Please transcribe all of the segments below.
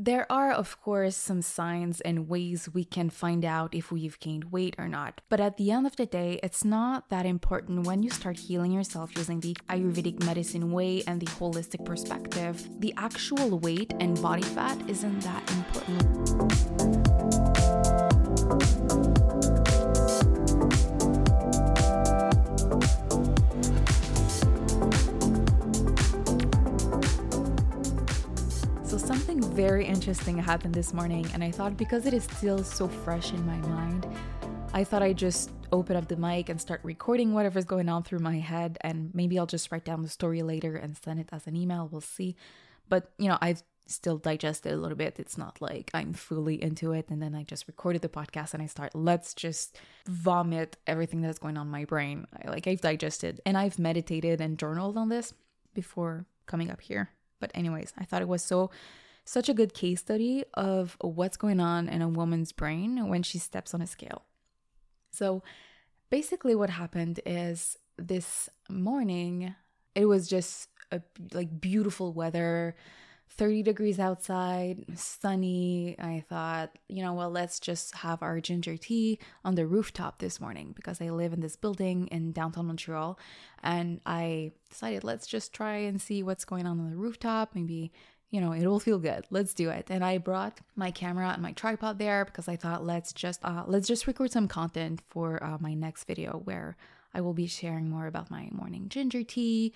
There are, of course, some signs and ways we can find out if we've gained weight or not. But at the end of the day, it's not that important when you start healing yourself using the Ayurvedic medicine way and the holistic perspective. The actual weight and body fat isn't that important. Very interesting happened this morning, and I thought because it is still so fresh in my mind, I thought I'd just open up the mic and start recording whatever's going on through my head, and maybe I'll just write down the story later and send it as an email. We'll see. But, you know, I've still digested a little bit. It's not like I'm fully into it and then I just recorded the podcast and I start, let's just vomit everything that's going on in my brain. Like I've digested and I've meditated and journaled on this before coming up here. But, anyways, I thought it was so such a good case study of what's going on in a woman's brain when she steps on a scale. So basically what happened is this morning it was just a like beautiful weather 30 degrees outside, sunny. I thought, you know, well, let's just have our ginger tea on the rooftop this morning because I live in this building in downtown Montreal. And I decided, let's just try and see what's going on on the rooftop. Maybe you know, it will feel good. Let's do it. And I brought my camera and my tripod there because I thought let's just uh, let's just record some content for uh, my next video where I will be sharing more about my morning ginger tea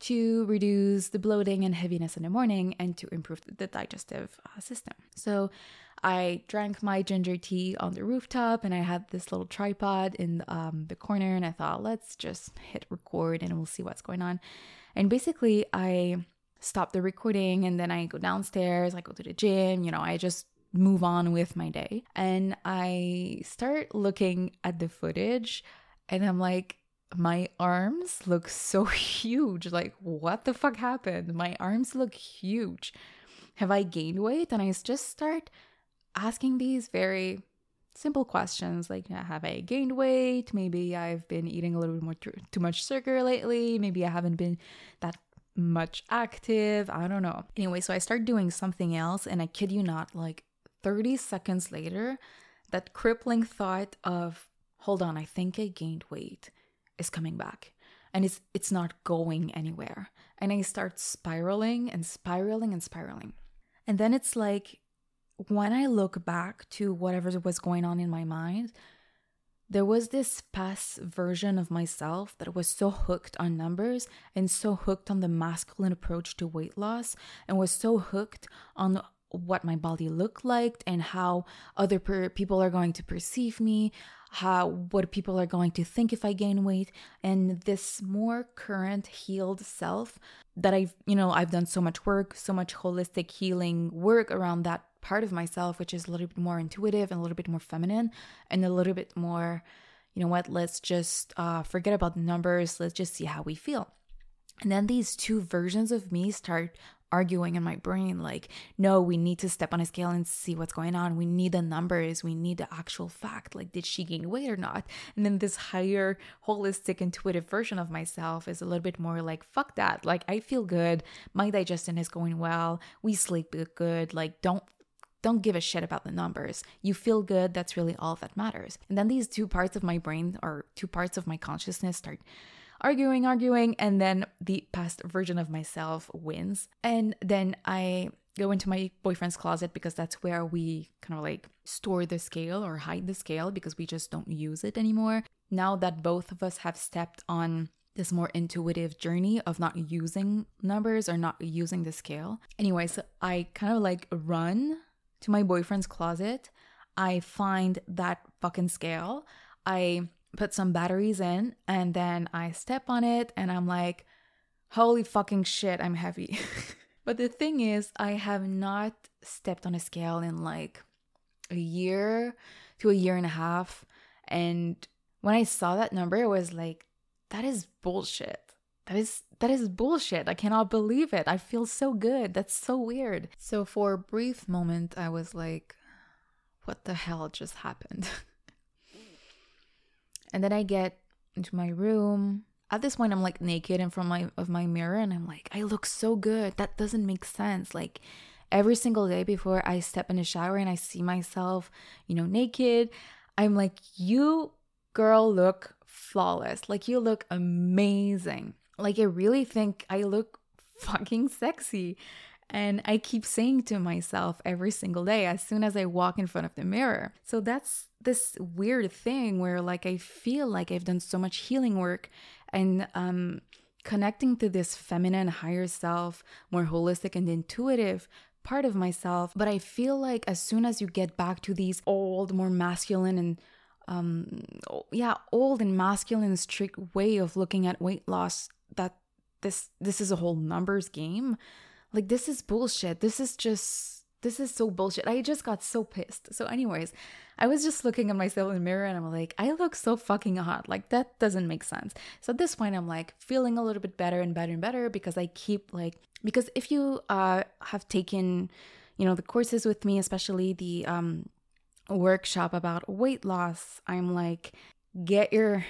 to reduce the bloating and heaviness in the morning and to improve the digestive uh, system. So I drank my ginger tea on the rooftop and I had this little tripod in um, the corner and I thought let's just hit record and we'll see what's going on. And basically I stop the recording and then I go downstairs, I go to the gym, you know, I just move on with my day. And I start looking at the footage and I'm like, my arms look so huge. Like, what the fuck happened? My arms look huge. Have I gained weight? And I just start asking these very simple questions like have i gained weight maybe i've been eating a little bit more too, much sugar lately maybe i haven't been that much active. I don't know. Anyway, so I start doing something else, and I kid you not, like 30 seconds later, that crippling thought of, hold on, I think I gained weight is coming back. And it's it's not going anywhere. And I start spiraling and spiraling and spiraling. And then it's like when I look back to whatever was going on in my mind, there was this past version of myself that was so hooked on numbers and so hooked on the masculine approach to weight loss and was so hooked on what my body looked like and how other per- people are going to perceive me how what people are going to think if i gain weight and this more current healed self that i've you know i've done so much work so much holistic healing work around that part of myself, which is a little bit more intuitive and a little bit more feminine and a little bit more, you know what, let's just uh, forget about the numbers, let's just see how we feel. And then these two versions of me start arguing in my brain like, no, we need to step on a scale and see what's going on. We need the numbers, we need the actual fact. Like, did she gain weight or not? And then this higher, holistic, intuitive version of myself is a little bit more like, fuck that. Like, I feel good. My digestion is going well. We sleep good. Like, don't don't give a shit about the numbers. You feel good, that's really all that matters. And then these two parts of my brain or two parts of my consciousness start arguing, arguing, and then the past version of myself wins. And then I go into my boyfriend's closet because that's where we kind of like store the scale or hide the scale because we just don't use it anymore. Now that both of us have stepped on this more intuitive journey of not using numbers or not using the scale. Anyway, so I kind of like run to my boyfriend's closet. I find that fucking scale. I put some batteries in and then I step on it and I'm like, holy fucking shit, I'm heavy. but the thing is, I have not stepped on a scale in like a year to a year and a half. And when I saw that number, it was like, that is bullshit. That is that is bullshit. I cannot believe it. I feel so good. That's so weird. So for a brief moment I was like what the hell just happened? and then I get into my room. At this point I'm like naked in front of my of my mirror and I'm like I look so good. That doesn't make sense. Like every single day before I step in the shower and I see myself, you know, naked, I'm like, you girl look flawless. Like, you look amazing. Like, I really think I look fucking sexy. And I keep saying to myself every single day as soon as I walk in front of the mirror. So that's this weird thing where, like, I feel like I've done so much healing work and um, connecting to this feminine, higher self, more holistic and intuitive part of myself. But I feel like as soon as you get back to these old, more masculine and um yeah old and masculine strict way of looking at weight loss that this this is a whole numbers game. Like this is bullshit. This is just this is so bullshit. I just got so pissed. So anyways i was just looking at myself in the mirror and i'm like i look so fucking hot. Like that doesn't make sense. So at this point i'm like feeling a little bit better and better and better because i keep like because if you uh have taken you know the courses with me especially the um workshop about weight loss, I'm like, get your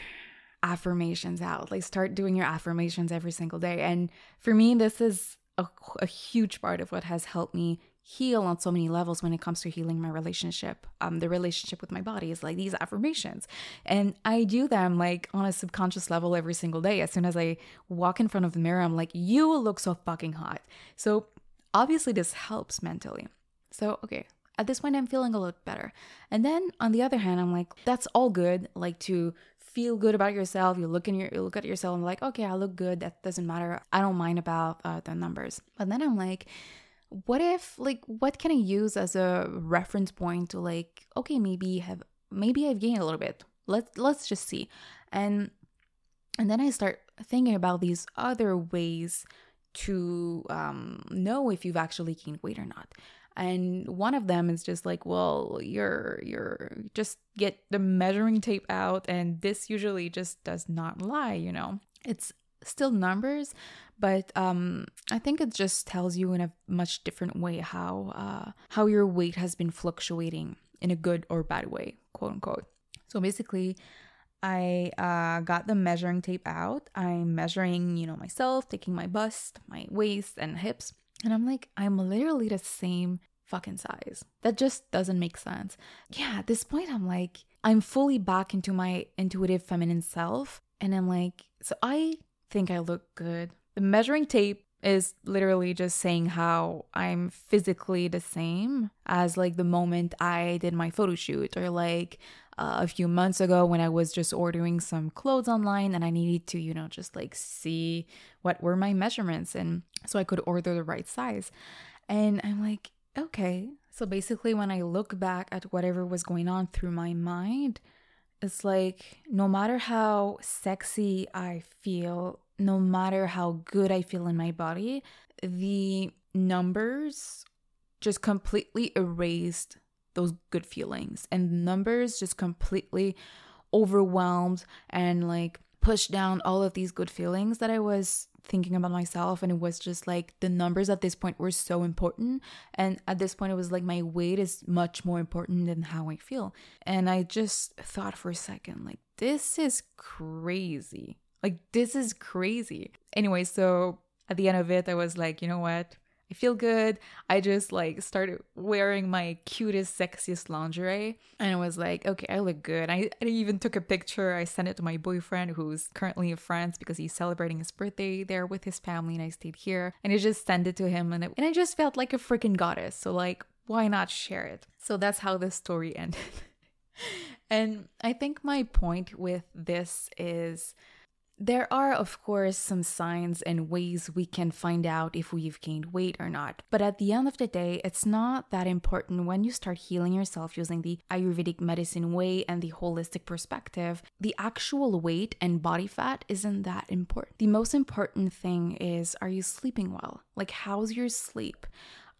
affirmations out. Like, start doing your affirmations every single day. And for me, this is a, a, huge part of what has helped me heal on so many levels when it comes to healing my relationship. Um, the relationship with my body is like these affirmations. And I do them like on a subconscious level every single day. As soon as I walk in front of the mirror, I'm like, you look so fucking hot. So obviously, this helps mentally. So, okay, at this point i'm feeling a lot better and then on the other hand i'm like that's all good like to feel good about yourself you look in your you look at yourself and like okay i look good that doesn't matter i don't mind about uh, the numbers. But then i'm like what if like what can i use as a reference point to like okay maybe have maybe i've gained a little bit. Let's let's just see. And and then i start thinking about these other ways to um, know if you've actually gained weight or not and one of them is just like well you're you're just get the measuring tape out and this usually just does not lie you know it's still numbers but um i think it just tells you in a much different way how uh how your weight has been fluctuating in a good or bad way quote unquote so basically I uh, got the measuring tape out. I'm measuring, you know, myself, taking my bust, my waist, and hips. And I'm like, I'm literally the same fucking size. That just doesn't make sense. Yeah, at this point, I'm like, I'm fully back into my intuitive feminine self. And I'm like, so I think I look good. The measuring tape is literally just saying how I'm physically the same as like the moment I did my photo shoot or like uh, a few months ago when I was just ordering some clothes online and I needed to, you know, just like see what were my measurements and so I could order the right size. And I'm like, okay. So basically, when I look back at whatever was going on through my mind, it's like no matter how sexy I feel, no matter how good I feel in my body, the numbers just completely erased those good feelings. And numbers just completely overwhelmed and like pushed down all of these good feelings that I was thinking about myself. And it was just like the numbers at this point were so important. And at this point it was like my weight is much more important than how I feel. And I just thought for a second like this is crazy. Like this is crazy. Anyway so at the end of it I was like you know what I feel good. I just like started wearing my cutest, sexiest lingerie. And I was like, okay, I look good. I, I even took a picture. I sent it to my boyfriend who's currently in France because he's celebrating his birthday there with his family and I stayed here. And I just sent it to him and, it, and I just felt like a freaking goddess. So like, why not share it? So that's how this story ended. and I think my point with this is there are, of course, some signs and ways we can find out if we've gained weight or not. But at the end of the day, it's not that important when you start healing yourself using the Ayurvedic medicine way and the holistic perspective. The actual weight and body fat isn't that important. The most important thing is are you sleeping well? Like, how's your sleep?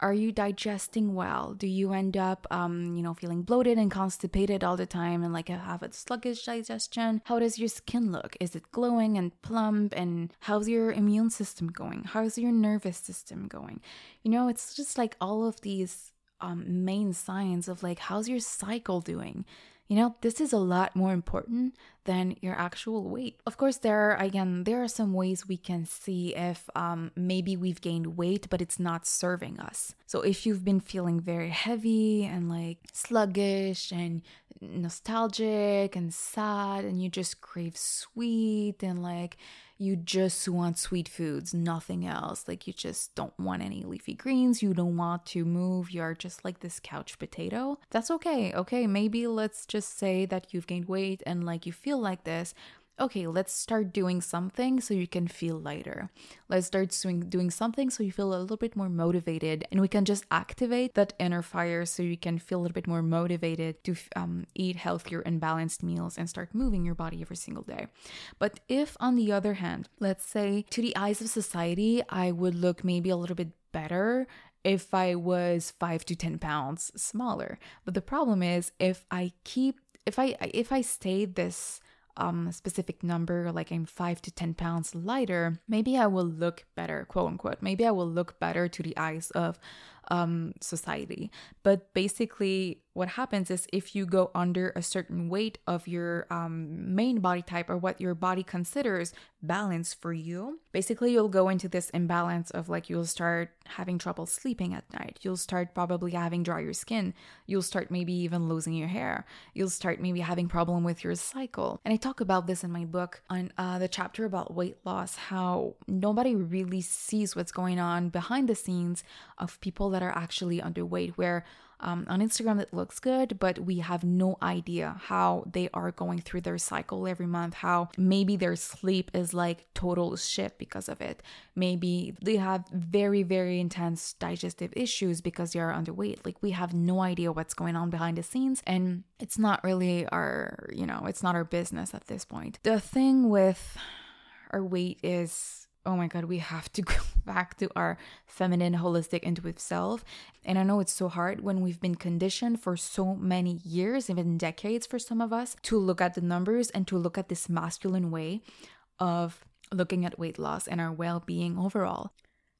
Are you digesting well? Do you end up, um, you know, feeling bloated and constipated all the time and like have a sluggish digestion? How does your skin look? Is it glowing and plump? And how's your immune system going? How's your nervous system going? You know, it's just like all of these um, main signs of like, how's your cycle doing? You know, this is a lot more important than your actual weight. Of course, there are, again, there are some ways we can see if um, maybe we've gained weight, but it's not serving us. So if you've been feeling very heavy and like sluggish and nostalgic and sad, and you just crave sweet and like you just want sweet foods, nothing else. Like you just don't want any leafy greens, you don't want to move, you're just like this couch potato. That's okay. Okay, maybe let's just say that you've gained weight and like you feel like this okay, let's start doing something so you can feel lighter. Let's start doing something so you feel a little bit more motivated, and we can just activate that inner fire so you can feel a little bit more motivated to um, eat healthier and balanced meals and start moving your body every single day. But if, on the other hand, let's say to the eyes of society, I would look maybe a little bit better if I was five to 10 pounds smaller. But the problem is if I keep if I if I stay this um specific number like i'm 5 to 10 pounds lighter maybe i will look better quote unquote. Maybe i will look better to the eyes of um, society. But basically, what happens is if you go under a certain weight of your um, main body type or what your body considers balance for you, basically, you'll go into this imbalance of like you'll start having trouble sleeping at night. You'll start probably having drier skin. You'll start maybe even losing your hair. You'll start maybe having problem with your cycle. And I talk about this in my book on uh, the chapter about weight loss, how nobody really sees what's going on behind the scenes of people that are actually underweight, where um, on Instagram it looks good, but we have no idea how they are going through their cycle every month, how maybe their sleep is like total shit because of it. Maybe they have very, very intense digestive issues because they are underweight. Like we have no idea what's going on behind the scenes, and it's not really our, you know, it's not our business at this point. The thing with our weight is oh my god we have to go back to our feminine holistic intuitive self. And i know it's so hard when we've been conditioned for so many years even decades for some of us to look at the numbers and to look at this masculine way of looking at weight loss and our well-being overall.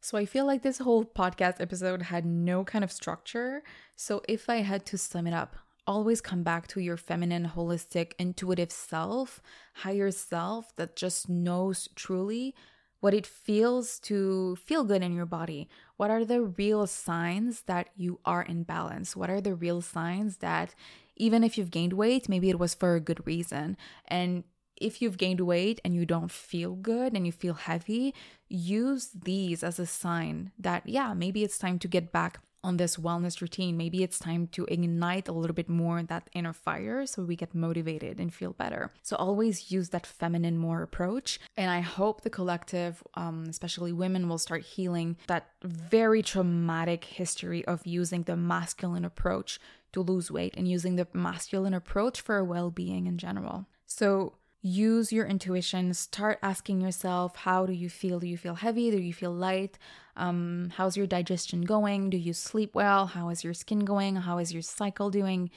So i feel like this whole podcast episode had no kind of structure. So if i had to sum it up always come back to your feminine, holistic, intuitive self, higher self that just knows truly what it feels to feel good in your body. What are the real signs that you are in balance? What are the real signs that even if you've gained weight, maybe it was for a good reason. And if you've gained weight and you don't feel good and you feel heavy, use these as a sign that, yeah, maybe it's time to get back on this wellness routine. Maybe it's time to ignite a little bit more that inner fire so we get motivated and feel better. So always use that feminine more approach. And I hope the collective, um, especially women, will start healing that very traumatic history of using the masculine approach to lose weight and using the masculine approach for well being in general. So use your intuition. Start asking yourself how do you feel? Do you feel heavy? Do you feel light? Um, how's your digestion going? Do you sleep well? How is your skin going? How is your cycle doing?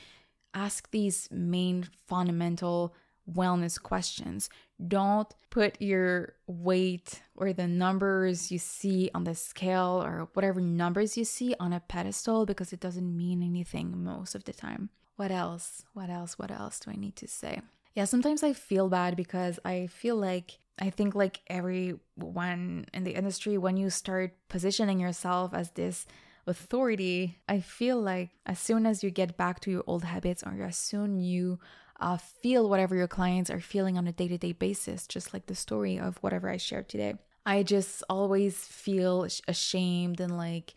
Ask these main fundamental wellness questions. Don't put your weight or the numbers you see on the scale or whatever numbers you see on a pedestal because it doesn't mean anything most of the time. What else? What else? What else do i need to say yeah, sometimes I feel bad because I feel like I think like everyone in the industry when you start positioning yourself as this authority, I feel like as soon as you get back to your old habits or as soon you uh, feel whatever your clients are feeling on a day-to-day basis, just like the story of whatever I shared today. I just always feel ashamed and like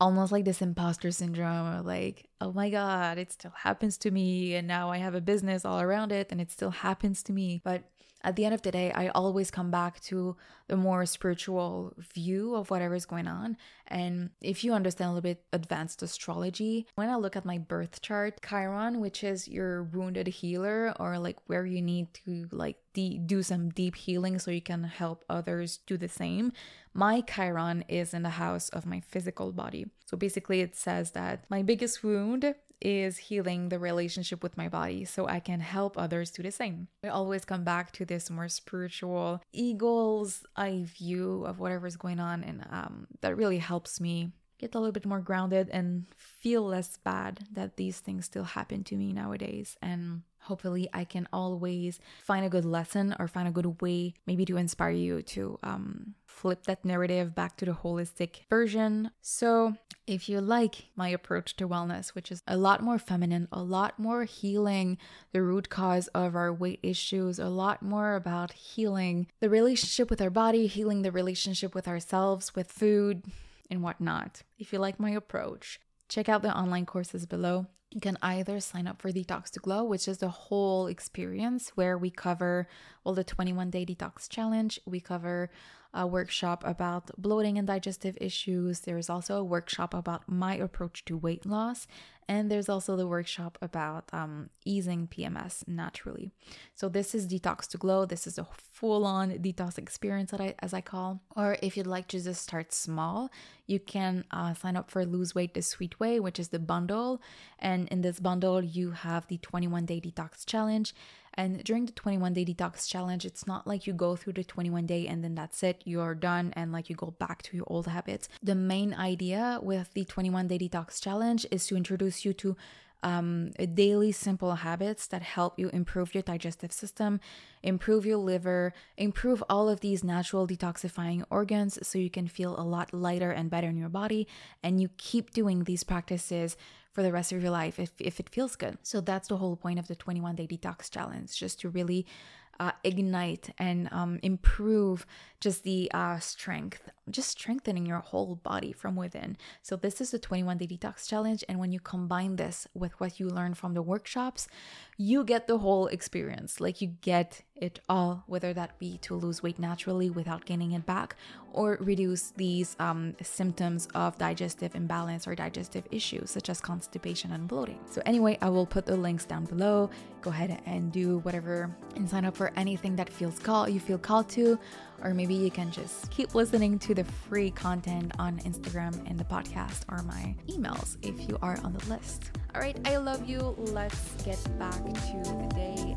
almost like this imposter syndrome of like, oh my God, it still happens to me. And now I have a business all around it and it still happens to me. But at the end of the day, I always come back to the more spiritual view of whatever is going on. And if you understand a little bit advanced astrology, when I look at my birth chart, Chiron, which is your wounded healer or like where you need to like de- do some deep healing so you can help others do the same, my Chiron is in the house of my physical body. So basically, it says that my biggest wound is healing the relationship with my body so I can help others do the same. I always come back to this more spiritual eagle's eye view of whatever's going on, and um, that really helps me get a little bit more grounded and feel less bad that these things still happen to me nowadays. And hopefully i can always find a good lesson or find a good way maybe to inspire you to um, flip that narrative back to the holistic version. So if you like my approach to wellness which is a lot more feminine a lot more healing the root cause of our weight issues a lot more about healing the relationship with our body healing the relationship with ourselves with food and whatnot. If you like my approach check out the online courses below you can either sign up for Detox to Glow, which is the whole experience where we cover well the 21 day detox challenge. We cover a workshop about bloating and digestive issues. There is also a workshop about my approach to weight loss. And there's also the workshop about um, easing PMS naturally. So, this is Detox to Glow. This is a full on detox experience, that I, as I call. Or if you'd like to just start small, you can uh, sign up for Lose Weight the Sweet Way, which is the bundle. And in this bundle, you have the 21 day detox challenge and during the 21 day detox challenge, it's not like you go through the 21 day and then that's it, you're done, and like you go back to your old habits. The main idea with the 21 day detox challenge is to introduce you to um, daily simple habits that help you improve your digestive system, improve your liver, improve all of these natural detoxifying organs so you can feel a lot lighter and better in your body. And you keep doing these practices for the rest of your life if, if it feels good. So that's the whole point of the 21 day detox challenge, just to really uh, ignite and um, improve just the uh, strength, just strengthening your whole body from within. So, this is the 21 day detox challenge. And when you combine this with what you learn from the workshops, you get the whole experience. Like, you get it all, whether that be to lose weight naturally without gaining it back or reduce these um, symptoms of digestive imbalance or digestive issues such as constipation and bloating. So, anyway, I will put the links down below. Go ahead and do whatever and sign up for anything that feels called you feel called to, or you can just keep listening to the free content on Instagram and the podcast or my emails if you are on the list. All right, I love you. Let's get back to the day.